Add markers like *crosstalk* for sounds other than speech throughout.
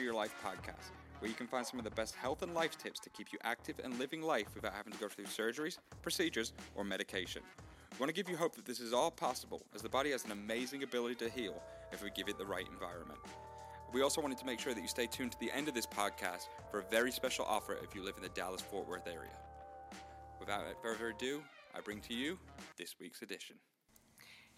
Your Life podcast, where you can find some of the best health and life tips to keep you active and living life without having to go through surgeries, procedures, or medication. We want to give you hope that this is all possible, as the body has an amazing ability to heal if we give it the right environment. We also wanted to make sure that you stay tuned to the end of this podcast for a very special offer if you live in the Dallas Fort Worth area. Without further ado, I bring to you this week's edition.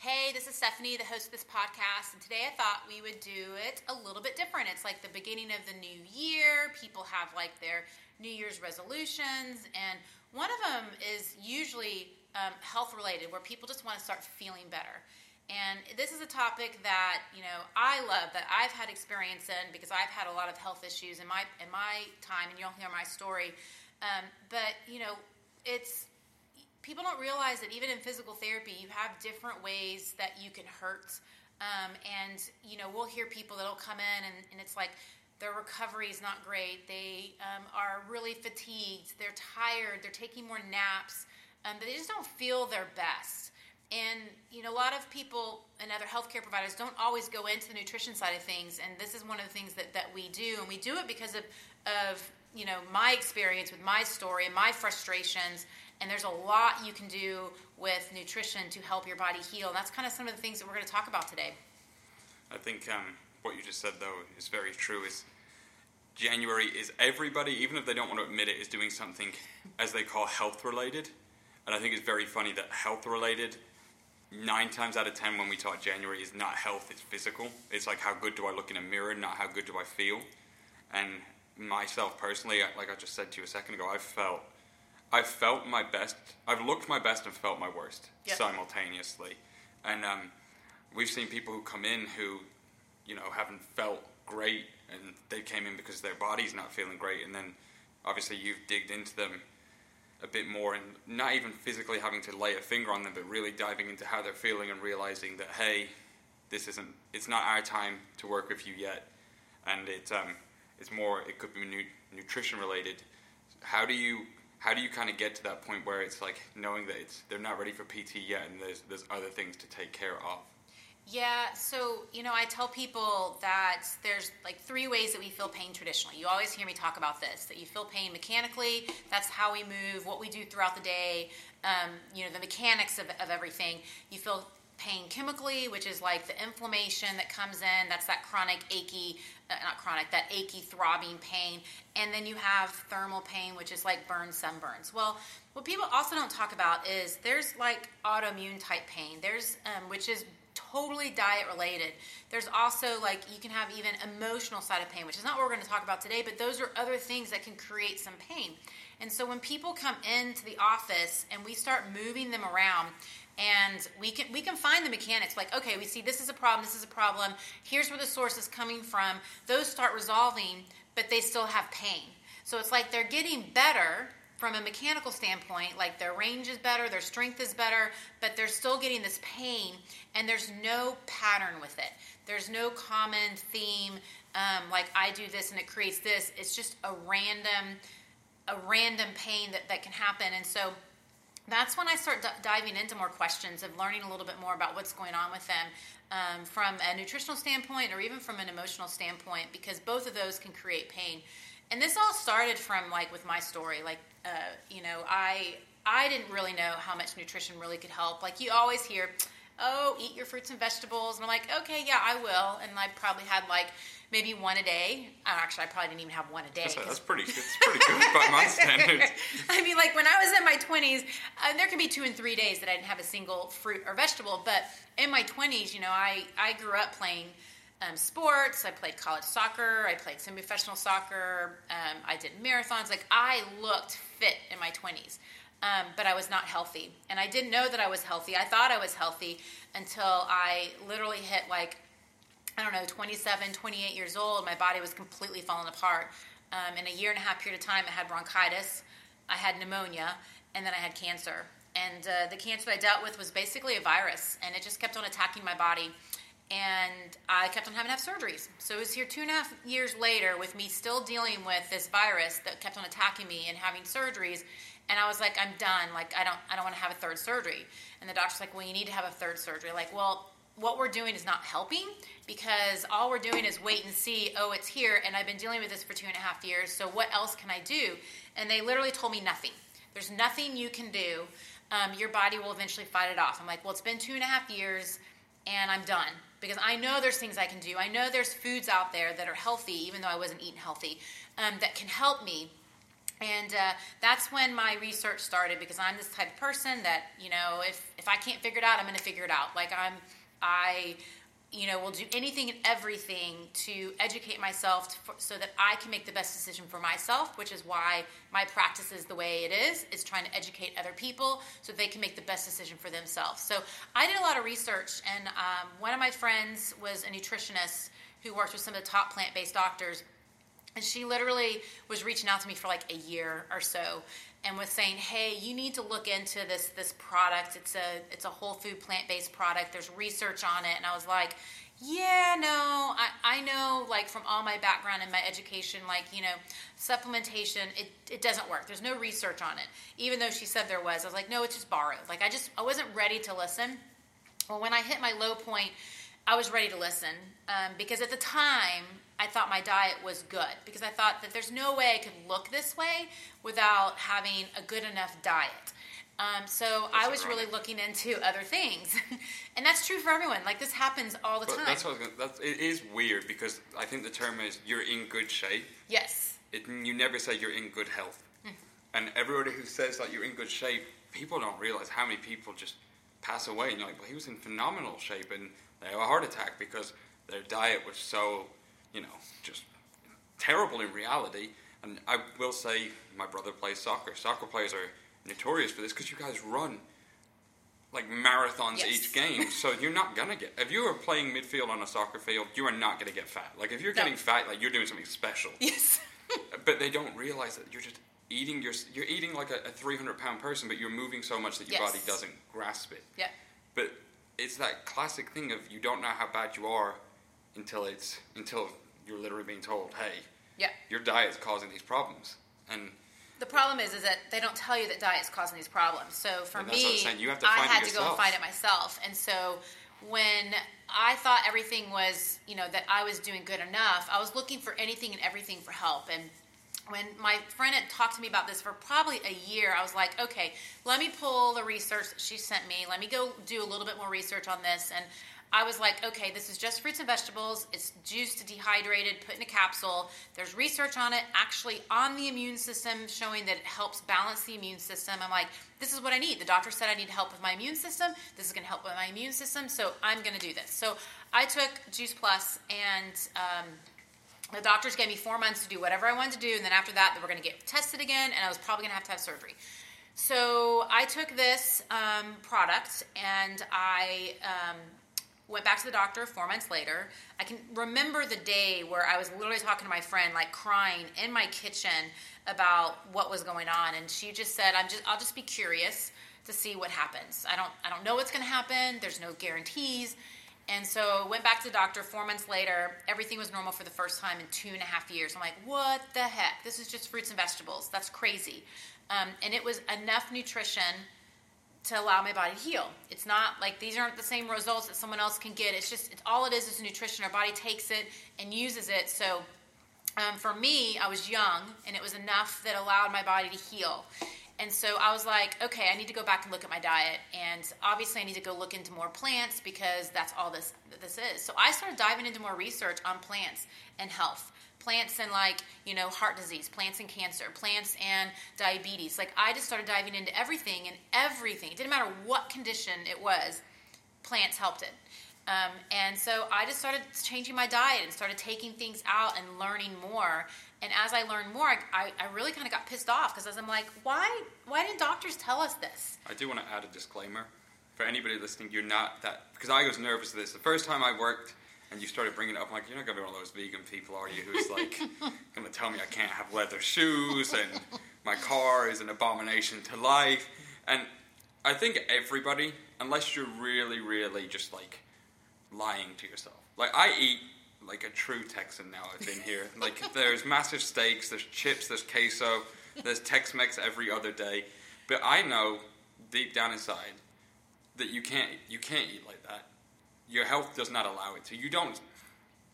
Hey, this is Stephanie, the host of this podcast, and today I thought we would do it a little bit different. It's like the beginning of the new year. People have like their New Year's resolutions, and one of them is usually um, health related, where people just want to start feeling better. And this is a topic that you know I love, that I've had experience in because I've had a lot of health issues in my in my time, and you'll hear my story. Um, but you know, it's people don't realize that even in physical therapy, you have different ways that you can hurt. Um, and, you know, we'll hear people that'll come in and, and it's like their recovery is not great. They um, are really fatigued. They're tired. They're taking more naps. Um, they just don't feel their best. And, you know, a lot of people and other healthcare providers don't always go into the nutrition side of things. And this is one of the things that, that we do. And we do it because of, of, you know, my experience with my story and my frustrations and there's a lot you can do with nutrition to help your body heal. And that's kind of some of the things that we're going to talk about today. I think um, what you just said, though, is very true. Is January is everybody, even if they don't want to admit it, is doing something as they call health related. And I think it's very funny that health related, nine times out of ten, when we talk January, is not health, it's physical. It's like, how good do I look in a mirror, not how good do I feel. And myself personally, like I just said to you a second ago, I've felt I've felt my best. I've looked my best and felt my worst yep. simultaneously. And um, we've seen people who come in who, you know, haven't felt great, and they came in because their body's not feeling great, and then obviously you've digged into them a bit more, and not even physically having to lay a finger on them, but really diving into how they're feeling and realizing that hey, this isn't. It's not our time to work with you yet, and it um, it's more. It could be nu- nutrition related. How do you how do you kind of get to that point where it's like knowing that it's they're not ready for PT yet and there's there's other things to take care of? Yeah, so you know, I tell people that there's like three ways that we feel pain traditionally. You always hear me talk about this that you feel pain mechanically, that's how we move, what we do throughout the day, um, you know, the mechanics of, of everything. You feel pain chemically, which is like the inflammation that comes in. That's that chronic, achy, uh, not chronic, that achy, throbbing pain. And then you have thermal pain, which is like burns, sunburns. Well, what people also don't talk about is there's like autoimmune type pain. There's um, which is totally diet related. There's also like you can have even emotional side of pain, which is not what we're going to talk about today, but those are other things that can create some pain. And so when people come into the office and we start moving them around, and we can we can find the mechanics like okay we see this is a problem this is a problem here's where the source is coming from those start resolving but they still have pain. So it's like they're getting better from a mechanical standpoint like their range is better their strength is better but they're still getting this pain and there's no pattern with it. There's no common theme um, like i do this and it creates this. It's just a random a random pain that, that can happen and so that's when I start d- diving into more questions of learning a little bit more about what's going on with them um, from a nutritional standpoint or even from an emotional standpoint, because both of those can create pain. And this all started from like with my story. Like, uh, you know, I I didn't really know how much nutrition really could help. Like you always hear, oh, eat your fruits and vegetables, and I'm like, okay, yeah, I will. And I probably had like maybe one a day. Uh, actually, I probably didn't even have one a day. That's, that's pretty. It's pretty good by my *laughs* standards. *laughs* I mean, like when I was in my twenties, uh, there could be two and three days that I didn't have a single fruit or vegetable. But in my twenties, you know, I I grew up playing. Um, sports. I played college soccer. I played semi-professional soccer. Um, I did marathons. Like I looked fit in my twenties, um, but I was not healthy, and I didn't know that I was healthy. I thought I was healthy until I literally hit like I don't know, 27, 28 years old, my body was completely falling apart. Um, in a year and a half period of time, I had bronchitis, I had pneumonia, and then I had cancer. And uh, the cancer I dealt with was basically a virus, and it just kept on attacking my body. And I kept on having to have surgeries. So it was here two and a half years later with me still dealing with this virus that kept on attacking me and having surgeries. And I was like, I'm done. Like, I don't, I don't want to have a third surgery. And the doctor's like, well, you need to have a third surgery. Like, well, what we're doing is not helping because all we're doing is wait and see, oh, it's here, and I've been dealing with this for two and a half years, so what else can I do? And they literally told me nothing. There's nothing you can do. Um, your body will eventually fight it off. I'm like, well, it's been two and a half years, and I'm done because I know there's things I can do. I know there's foods out there that are healthy, even though I wasn't eating healthy, um, that can help me. And uh, that's when my research started because I'm this type of person that, you know, if, if I can't figure it out, I'm going to figure it out. Like, I'm, I you know, will do anything and everything to educate myself to, for, so that I can make the best decision for myself, which is why my practice is the way it is, is trying to educate other people so they can make the best decision for themselves. So I did a lot of research, and um, one of my friends was a nutritionist who worked with some of the top plant based doctors. And she literally was reaching out to me for like a year or so and was saying, "Hey, you need to look into this this product. It's a it's a whole food plant based product. There's research on it." And I was like, "Yeah, no, I I know like from all my background and my education, like you know, supplementation it it doesn't work. There's no research on it. Even though she said there was, I was like, no, it's just borrowed. Like I just I wasn't ready to listen. Well, when I hit my low point, I was ready to listen um, because at the time I thought my diet was good because I thought that there's no way I could look this way without having a good enough diet. Um, so that's I was ironic. really looking into *laughs* other things, *laughs* and that's true for everyone. Like this happens all the but time. That's what gonna, that's, it is weird because I think the term is you're in good shape. Yes. It, you never say you're in good health, mm. and everybody who says that you're in good shape, people don't realize how many people just pass away, and you're like, well, he was in phenomenal shape, and they have a heart attack because their diet was so you know, just terrible in reality. And I will say, my brother plays soccer. Soccer players are notorious for this because you guys run like marathons yes. each game. *laughs* So you're not gonna get. If you are playing midfield on a soccer field, you are not gonna get fat. Like if you're getting fat, like you're doing something special. Yes. *laughs* but they don't realize that you're just eating your. You're eating like a, a 300 pound person, but you're moving so much that your yes. body doesn't grasp it. Yeah. But it's that classic thing of you don't know how bad you are until it's until you're literally being told, "Hey, yeah, your diet is causing these problems." And the problem is, is that they don't tell you that diet is causing these problems. So for me, to I had to go and find it myself. And so when I thought everything was, you know, that I was doing good enough, I was looking for anything and everything for help. And when my friend had talked to me about this for probably a year, I was like, okay, let me pull the research that she sent me. Let me go do a little bit more research on this. And I was like, okay, this is just fruits and vegetables. It's juiced, dehydrated, put in a capsule. There's research on it, actually on the immune system, showing that it helps balance the immune system. I'm like, this is what I need. The doctor said I need help with my immune system. This is going to help with my immune system, so I'm going to do this. So I took Juice Plus, and um, the doctors gave me four months to do whatever I wanted to do, and then after that, they were going to get tested again, and I was probably going to have to have surgery. So I took this um, product and I um, went back to the doctor four months later. I can remember the day where I was literally talking to my friend, like crying in my kitchen about what was going on, and she just said, "I'm just, I'll just be curious to see what happens. I don't, I don't know what's going to happen. There's no guarantees." And so went back to the doctor four months later. Everything was normal for the first time in two and a half years. I'm like, what the heck? This is just fruits and vegetables. That's crazy. Um, and it was enough nutrition to allow my body to heal. It's not like these aren't the same results that someone else can get. It's just it's all it is is nutrition. Our body takes it and uses it. So um, for me, I was young and it was enough that allowed my body to heal. And so I was like, okay, I need to go back and look at my diet, and obviously I need to go look into more plants because that's all this this is. So I started diving into more research on plants and health plants and like you know heart disease plants and cancer plants and diabetes. Like i just started diving into everything and everything. It didn't matter what condition it was plants helped it. Um, and so i just started changing my diet and started taking things out and learning more. And as i learned more i, I really kind of got pissed off because i'm like why why didn't doctors tell us this? I do want to add a disclaimer for anybody listening. You're not that because i was nervous of this. The first time i worked and you started bringing it up, I'm like, you're not gonna be one of those vegan people, are you? Who's like *laughs* gonna tell me I can't have leather shoes and my car is an abomination to life. And I think everybody, unless you're really, really just like lying to yourself. Like I eat like a true Texan now. I've been here. *laughs* Like there's massive steaks, there's chips, there's queso, there's Tex-Mex every other day. But I know deep down inside that you can't you can't eat like that your health does not allow it to. You don't.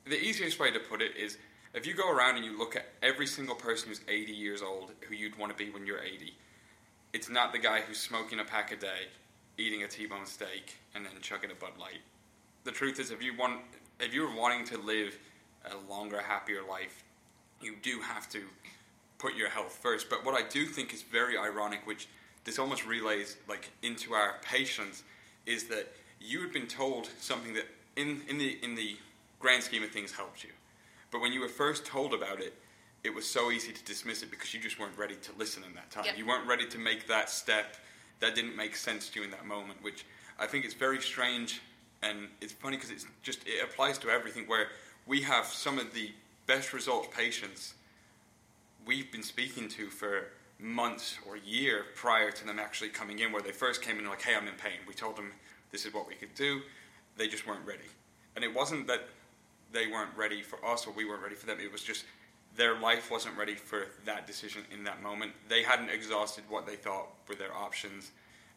The easiest way to put it is if you go around and you look at every single person who's 80 years old who you'd want to be when you're 80, it's not the guy who's smoking a pack a day, eating a T-bone steak, and then chugging a Bud Light. The truth is, if you want, if you're wanting to live a longer, happier life, you do have to put your health first. But what I do think is very ironic, which this almost relays like into our patients, is that you had been told something that in, in the in the grand scheme of things helped you. But when you were first told about it, it was so easy to dismiss it because you just weren't ready to listen in that time. Yep. You weren't ready to make that step that didn't make sense to you in that moment, which I think is very strange and it's funny because it's just it applies to everything where we have some of the best results patients we've been speaking to for months or a year prior to them actually coming in where they first came in like hey i'm in pain we told them this is what we could do. They just weren't ready. And it wasn't that they weren't ready for us or we weren't ready for them. It was just their life wasn't ready for that decision in that moment. They hadn't exhausted what they thought were their options.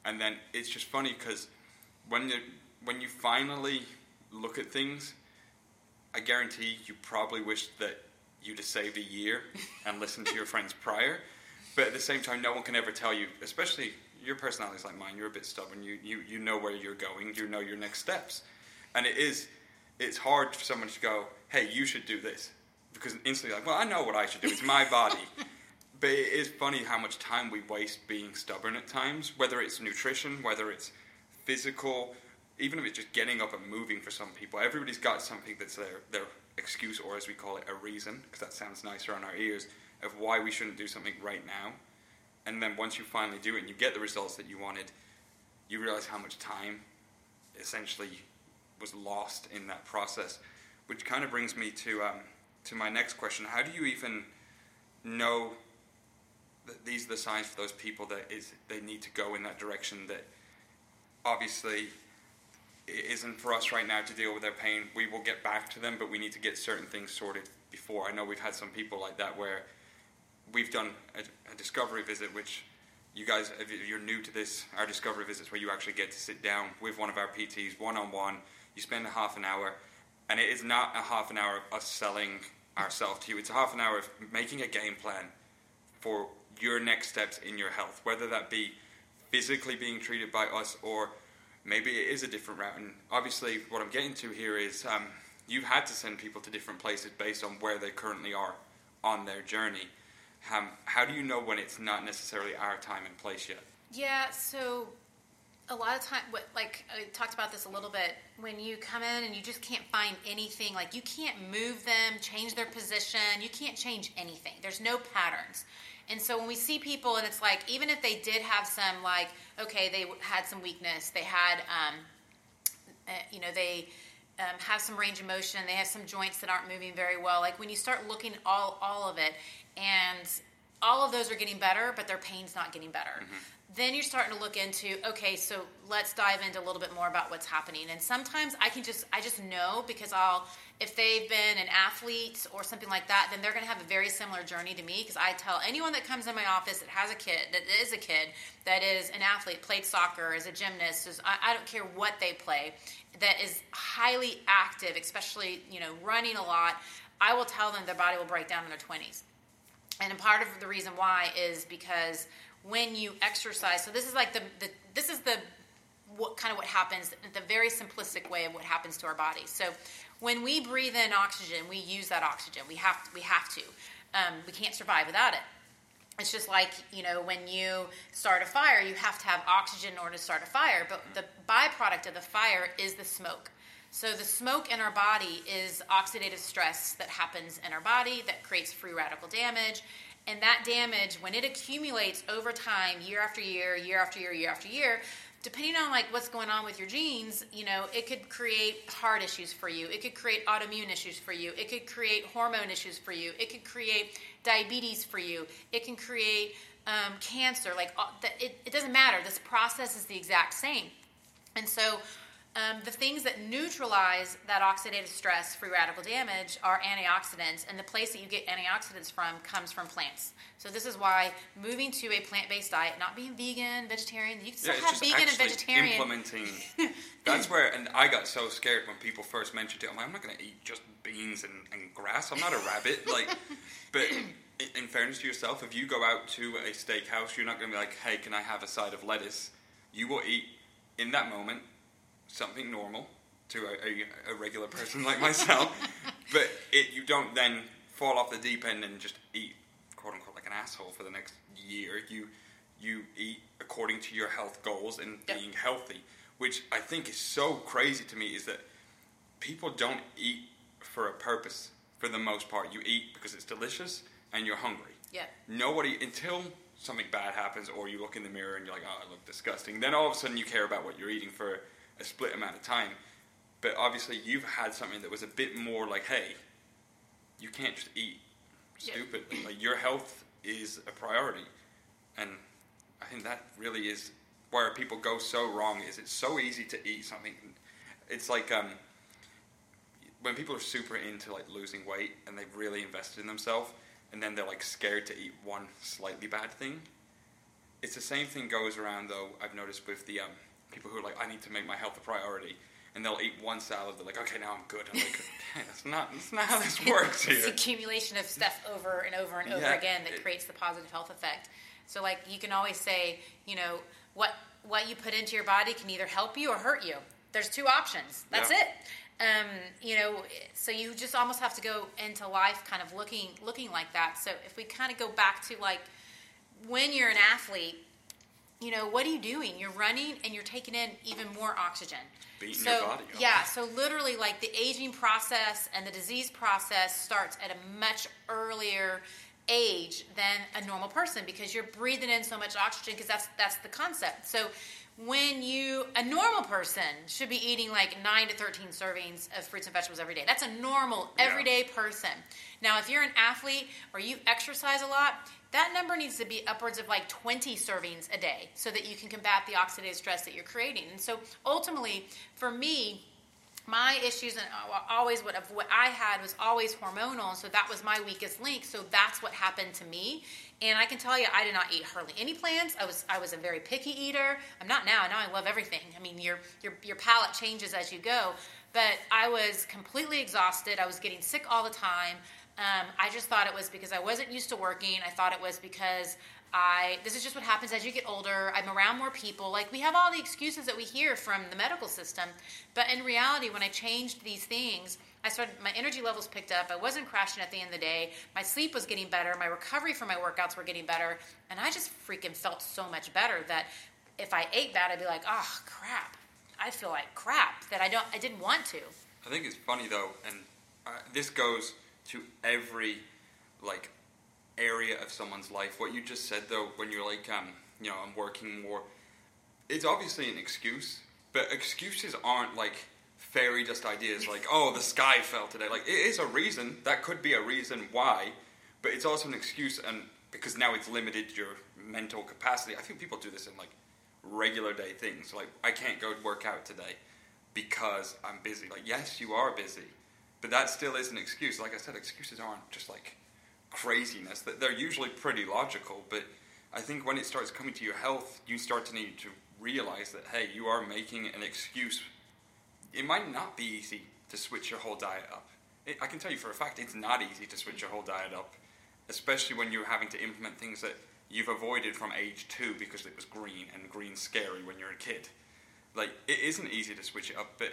And then it's just funny because when you when you finally look at things i guarantee you probably wish that you'd have saved a year and listened to your friends prior. But at the same time, no one can ever tell you, especially your personality is like mine. You're a bit stubborn. You, you, you know where you're going. You know your next steps. And it is, it's hard for someone to go, hey, you should do this. Because instantly, like, well, I know what I should do. It's my body. *laughs* but it is funny how much time we waste being stubborn at times, whether it's nutrition, whether it's physical, even if it's just getting up and moving for some people. Everybody's got something that's their, their excuse, or as we call it, a reason, because that sounds nicer on our ears of why we shouldn't do something right now. And then once you finally do it and you get the results that you wanted, you realize how much time essentially was lost in that process. Which kind of brings me to um, to my next question: How do you even know that these are the signs for those people that is they need to go in that direction? That obviously it isn't for us right now to deal with their pain. We will get back to them, but we need to get certain things sorted before. I know we've had some people like that where we've done a, a, discovery visit, which you guys, if you're new to this, our discovery visits where you actually get to sit down with one of our PTs one on one. You spend a half an hour, and it is not a half an hour of us selling ourselves to you. It's a half an hour of making a game plan for your next steps in your health, whether that be physically being treated by us or maybe it is a different route. And obviously, what I'm getting to here is um, you've had to send people to different places based on where they currently are on their journey. Um, how do you know when it's not necessarily our time and place yet? Yeah, so a lot of time, what, like I talked about this a little bit, when you come in and you just can't find anything, like you can't move them, change their position, you can't change anything. There's no patterns. And so when we see people, and it's like, even if they did have some, like, okay, they had some weakness, they had, um, uh, you know, they um, have some range of motion, they have some joints that aren't moving very well. Like when you start looking all all of it, and all of those are getting better, but their pain's not getting better. Mm-hmm. Then you're starting to look into okay, so let's dive into a little bit more about what's happening. And sometimes I can just I just know because I'll if they've been an athlete or something like that, then they're going to have a very similar journey to me because I tell anyone that comes in my office that has a kid that is a kid that is an athlete, played soccer, is a gymnast, is, I, I don't care what they play, that is highly active, especially you know running a lot. I will tell them their body will break down in their 20s and part of the reason why is because when you exercise. So this is like the, the this is the what kind of what happens the very simplistic way of what happens to our body. So when we breathe in oxygen we use that oxygen. We have we have to. Um, we can't survive without it. It's just like you know when you start a fire you have to have oxygen in order to start a fire but the byproduct of the fire is the smoke. So, the smoke in our body is oxidative stress that happens in our body that creates free radical damage. And that damage, when it accumulates over time, year after year, year after year, year after year, depending on like what's going on with your genes, you know, it could create heart issues for you. It could create autoimmune issues for you. It could create hormone issues for you. It could create diabetes for you. It can create um, cancer. Like uh, it, it doesn't matter. This process is the exact same. And so Um, the things that neutralize that oxidative stress, free radical damage, are antioxidants, and the place that you get antioxidants from comes from plants. So this is why moving to a plant-based diet, not being vegan, vegetarian, you can still Yeah, have vegan and vegetarian. implementing. *laughs* That's where, and I got so scared when people first mentioned it. I'm like, I'm not going to eat just beans and, and grass. I'm not a rabbit. *laughs* Like, but in fairness to yourself, if you go out to a steakhouse, you're not going to be like, hey, can I have a side of lettuce? You will eat in that moment something normal to a, a, a regular person like myself, *laughs* but it, you don't then fall off the deep end and just eat quote unquote like an asshole for the next year. You you eat according to your health goals and Yep. being healthy, which I think is so crazy to me is that people don't eat for a purpose for the most part. You eat because it's delicious and you're hungry. Yeah. Nobody until something bad happens or you look in the mirror and you're like, oh, I look disgusting. Then all of a sudden you care about what you're eating for a split amount of time. But obviously you've had something that was a bit more like, hey, you can't just eat Yeah. Like your health is a priority, and I think that really is where people go so wrong. Is it's so easy to eat something. It's like um, when people are super into like losing weight and they've really invested in themselves, and then they're like scared to eat one slightly bad thing. It's the same thing goes around though. I've noticed with the um, people who are like, I need to make my health a priority, and they'll eat one salad. They're like, okay, now I'm good. I'm like, *laughs* that's not that's not how this *laughs* works here. It's accumulation of stuff over and over and over Yeah, again that it- creates the positive health effect. So, like, you can always say, you know, what what you put into your body can either help you or hurt you. There's two options. That's Yeah. it. Um, you know, so you just almost have to go into life kind of looking looking like that. So, if we kind of go back to like when you're an athlete, you know, what are you doing? You're running and you're taking in even more oxygen. Beating so, your body up. Yeah, so literally, like the aging process and the disease process starts at a much earlier age than a normal person because you're breathing in so much oxygen because that's that's the concept. So when you a normal person should be eating like 9 to 13 servings of fruits and vegetables every day. That's a normal Yeah. everyday person. Now if you're an athlete or you exercise a lot, that number needs to be upwards of like 20 servings a day so that you can combat the oxidative stress that you're creating. And so ultimately for me my issues and uh, always what what I had was always hormonal, so that was my weakest link. So that's what happened to me. And I can tell you, I did not eat hardly any plants. I was I was a very picky eater. I'm not now. Now I love everything. I mean, your your your palate changes as you go. But I was completely exhausted. I was getting sick all the time. Um, I just thought it was because I wasn't used to working. I thought it was because I this is just what happens as you get older. I'm around more people. Like we have all the excuses that we hear from the medical system, but in reality, when I changed these things, I started my energy levels picked up. I wasn't crashing at the end of the day. My sleep was getting better. My recovery from my workouts were getting better, and I just freaking felt so much better that if I ate bad, I'd be like, oh crap. I feel like crap that I don't. I didn't want to. I think it's funny though, and uh, this goes to every like area of someone's life. What you just said though, when you're like, um, you know, I'm working more, it's obviously an excuse, but excuses aren't like fairy dust ideas like, *laughs* oh, the sky fell today. Like, it is a reason. That could be a reason why, but it's also an excuse, and because now it's limited your mental capacity. I think people do this in like regular day things. Like, I can't go work out today because I'm busy. Like, yes, you are busy, but that still is an excuse. Like I said, excuses aren't just like craziness. They're usually pretty logical, but I think when it starts coming to your health, you start to need to realize that hey, you are making an excuse. It might not be easy to switch your whole diet up. It, I can tell you for a fact, it's not easy to switch your whole diet up, especially when you're having to implement things that you've avoided from age two because it was green and green's scary when you're a kid. Like it isn't easy to switch it up, but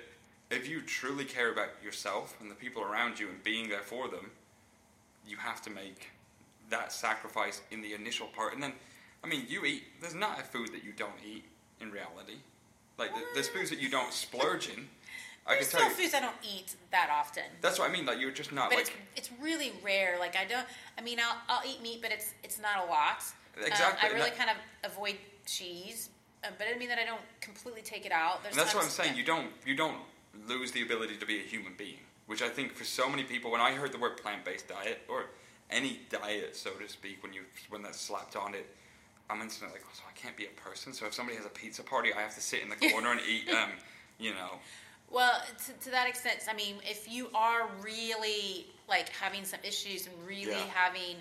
if you truly care about yourself and the people around you and being there for them, you have to make that sacrifice in the initial part. And then, I mean, you eat. There's not a food that you don't eat in reality. Like th- there's foods that you don't splurge in. I can There's tell still you. foods I don't eat that often. That's what I mean. Like you're just not but like it's, it's really rare. Like I don't. I mean, I'll, I'll eat meat, but it's it's not a lot. Um, Exactly, I really that- kind of avoid cheese, uh, but it doesn't mean that I don't completely take it out. There's And that's what I'm saying. You don't you don't lose the ability to be a human being, which I think for so many people, when I heard the word plant based diet or any diet, so to speak, when you when that's slapped on it, I'm instantly like, oh, so I can't be a person. So if somebody has a pizza party, I have to sit in the corner and eat um, *laughs* you know. Well, to, to that extent, I mean, if you are really like having some issues and really Yeah. having,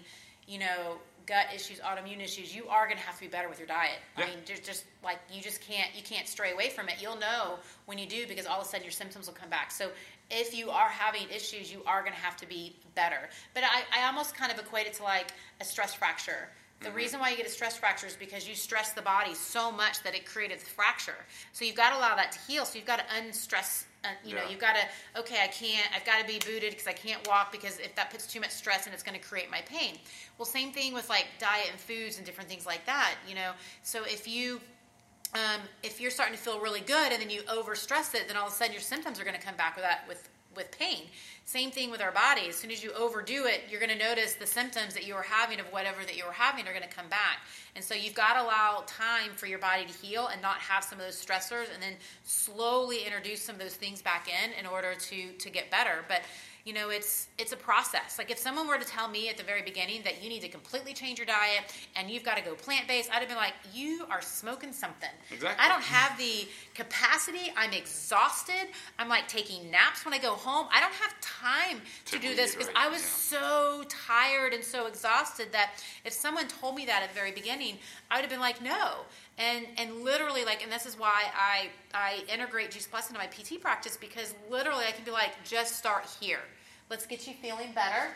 you know, gut issues, autoimmune issues, you are going to have to be better with your diet. Yeah. I mean, just just like you just can't you can't stray away from it. You'll know when you do because all of a sudden your symptoms will come back. So if you are having issues, you are going to have to be better. But I, I almost kind of equate it to like a stress fracture. The reason why you get a stress fracture is because you stress the body so much that it created the fracture. So you've got to allow that to heal. So you've got to unstress. Uh, you know, Yeah. you've got to okay. I can't. I've got to be booted because I can't walk because if that puts too much stress and it's going to create my pain. Well, same thing with like diet and foods and different things like that. You know, so if you um, if you're starting to feel really good and then you overstress it, then all of a sudden your symptoms are going to come back with that with with pain. Same thing with our body. As soon as you overdo it, you're going to notice the symptoms that you were having of whatever that you were having are going to come back. And so you've got to allow time for your body to heal and not have some of those stressors, and then slowly introduce some of those things back in in order to to get better. But you know it's it's a process. Like if someone were to tell me at the very beginning that you need to completely change your diet and you've got to go plant-based i'd have been like you are smoking something. Exactly. i don't have the capacity. I'm exhausted. I'm like taking naps when i go home. I don't have time to, To do this because reiterate, i was yeah. so tired and so exhausted that if someone told me that at the very beginning i would have been like no and and literally like and this is why i i integrate juice plus into my pt practice because literally i can be like just start here. Let's get you feeling better.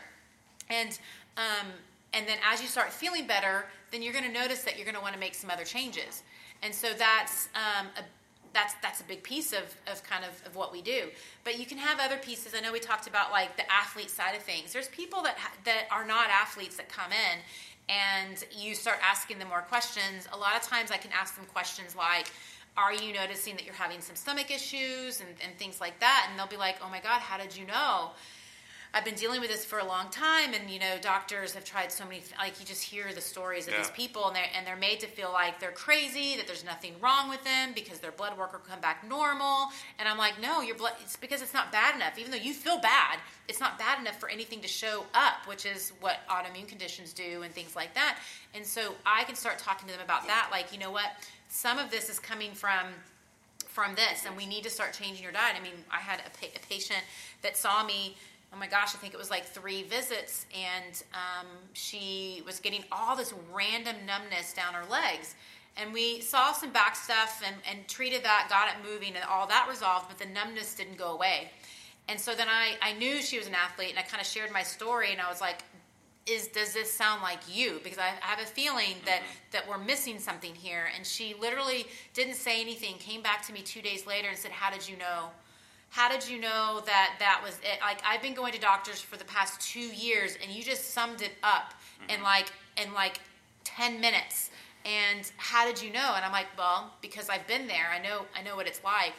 And um, and then as you start feeling better then you're going to notice that you're going to want to make some other changes. And so that's um, a that's that's a big piece of, of kind of, of what we do. But you can have other pieces. I know we talked about like the athlete side of things. There's people that ha- that are not athletes that come in and you start asking them more questions a lot of times i can ask them questions like are you noticing that you're having some stomach issues? and, and things like that and they'll be like oh my god how did you know I've been dealing with this for a long time, and you know, doctors have tried so many. Like you just hear the stories of Yeah. these people, and they're and they're made to feel like they're crazy, that there's nothing wrong with them because their blood work will come back normal. And I'm like, no, your blood. It's because it's not bad enough. Even though you feel bad, it's not bad enough for anything to show up, which is what autoimmune conditions do and things like that. And so I can start talking to them about that. Like, you know what? Some of this is coming from from this and we need to start changing your diet i mean i had a, pa- a patient that saw me oh my gosh i think it was like three visits and um, she was getting all this random numbness down her legs. And we saw some back stuff and, and treated that got it moving and all that resolved but the numbness didn't go away. And so then I, I knew she was an athlete and i kind of shared my story and i was like is does this sound like you? Because I, I have a feeling that that we're missing something here. And she literally didn't say anything came back to me two days later and said how did you know how did you know that that was it? Like i've been going to doctors for the past two years and you just summed it up in like in like 10 minutes. And how did you know? And i'm like well because i've been there. I know i know what it's like.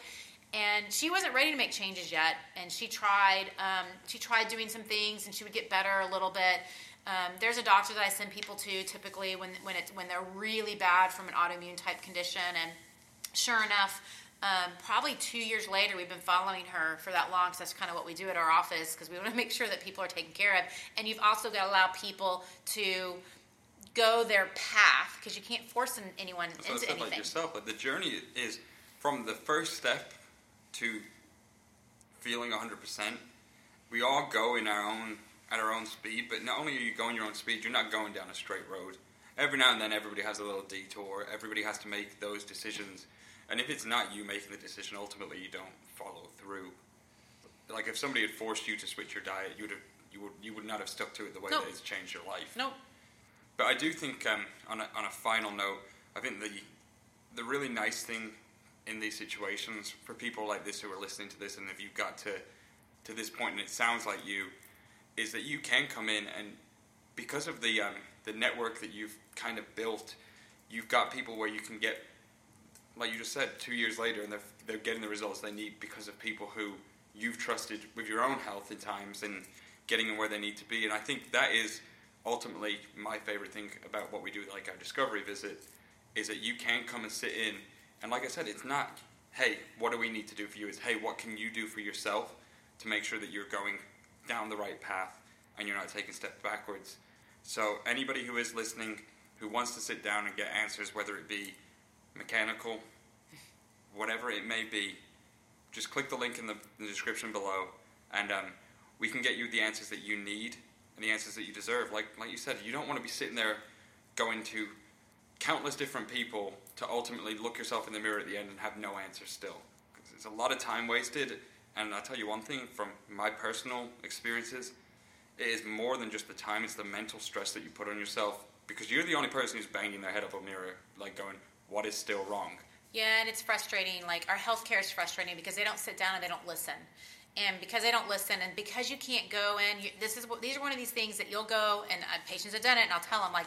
And she wasn't ready to make changes yet and she tried um, she tried doing some things and she would get better a little bit. Um, there's a doctor that i send people to typically when, when, it, when they're really bad from an autoimmune type condition and sure enough um, probably two years later we've been following her for that long because that's kind of what we do at our office because we want to *laughs* make sure that people are taken care of and you've also got to allow people to go their path because you can't force an- anyone I into anything like yourself, but the journey is from the first step to feeling 100%. We all go in our own at our own speed, but not only are you going your own speed, you're not going down a straight road. Every now and then, everybody has a little detour. Everybody has to make those decisions, and if it's not you making the decision, ultimately you don't follow through. Like if somebody had forced you to switch your diet, you would have you would you would not have stuck to it the way that it's changed your life. nope But I do think, um, on, a, on a final note, I think the the really nice thing in these situations for people like this who are listening to this, and if you've got to to this point and it sounds like you, is that you can come in and because of the um, the network that you've kind of built, you've got people where you can get, like you just said, two years later, and they're they're getting the results they need because of people who you've trusted with your own health in times and getting them where they need to be. And I think that is ultimately my favorite thing about what we do, like our discovery visit, is that you can come and sit in. And like I said, it's not, hey, what do we need to do for you? It's, hey, what can you do for yourself to make sure that you're going down the right path and you're not taking steps backwards. So anybody who is listening who wants to sit down and get answers, whether it be mechanical, whatever it may be, just click the link in the, in the description below, and um, we can get you the answers that you need and the answers that you deserve. Like like you said, you don't want to be sitting there going to countless different people to ultimately look yourself in the mirror at the end and have no answers still. It's a lot of time wasted. And I'll tell you one thing from my personal experiences, it is more than just the time, it's the mental stress that you put on yourself because you're the only person who's banging their head up a mirror, like going, what is still wrong? Yeah, and it's frustrating. Like our healthcare is frustrating because they don't sit down and they don't listen. And because they don't listen, and because you can't go in, you, this is what these are one of these things that you'll go and uh, patients have done it, and I'll tell them like,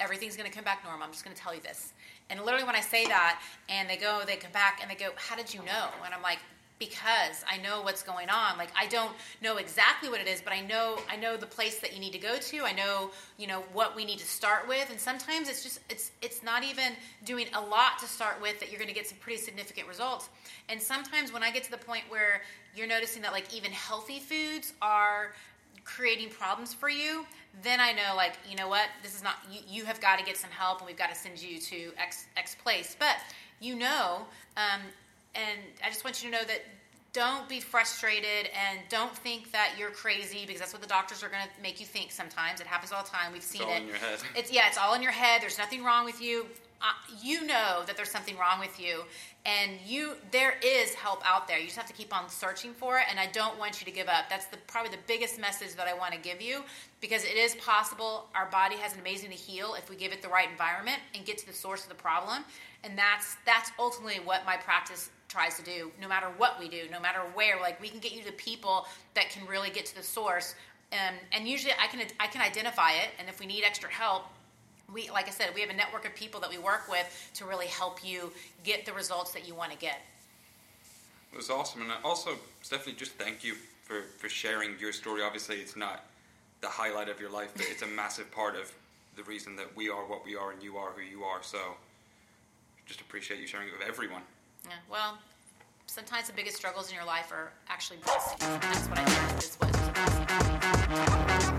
everything's going to come back normal. I'm just going to tell you this. And literally, when I say that, and they go, they come back, and they go, "How did you know?" And I'm like, because I know what's going on. Like I don't know exactly what it is, but I know I know the place that you need to go to. I know you know what we need to start with, and sometimes it's just it's it's not even doing a lot to start with that you're going to get some pretty significant results. And sometimes when I get to the point where you're noticing that like even healthy foods are creating problems for you, then I know like you know what this is not you, you have got to get some help, and we've got to send you to X X place, but you know. Um, and I just want you to know that don't be frustrated and don't think that you're crazy because that's what the doctors are going to make you think sometimes. It happens all the time. We've seen it's all it. in your head. It's yeah, it's all in your head. There's nothing wrong with you. You know that there's something wrong with you and you there is help out there. You just have to keep on searching for it and i don't want you to give up. That's the probably the biggest message that i want to give you because it is possible our body has an amazing to heal if we give it the right environment and get to the source of the problem and that's that's ultimately what my practice tries to do no matter what we do no matter where. Like we can get you to people that can really get to the source um, and usually i can i can identify it and if we need extra help we like i said we have a network of people that we work with to really help you get the results that you want to get It was awesome, and also, Stephanie, just thank you for, for sharing your story. Obviously, it's not the highlight of your life, but it's a massive part of the reason that we are what we are and you are who you are. So, just appreciate you sharing it with everyone. yeah well sometimes the biggest struggles in your life are actually blessings that's what i think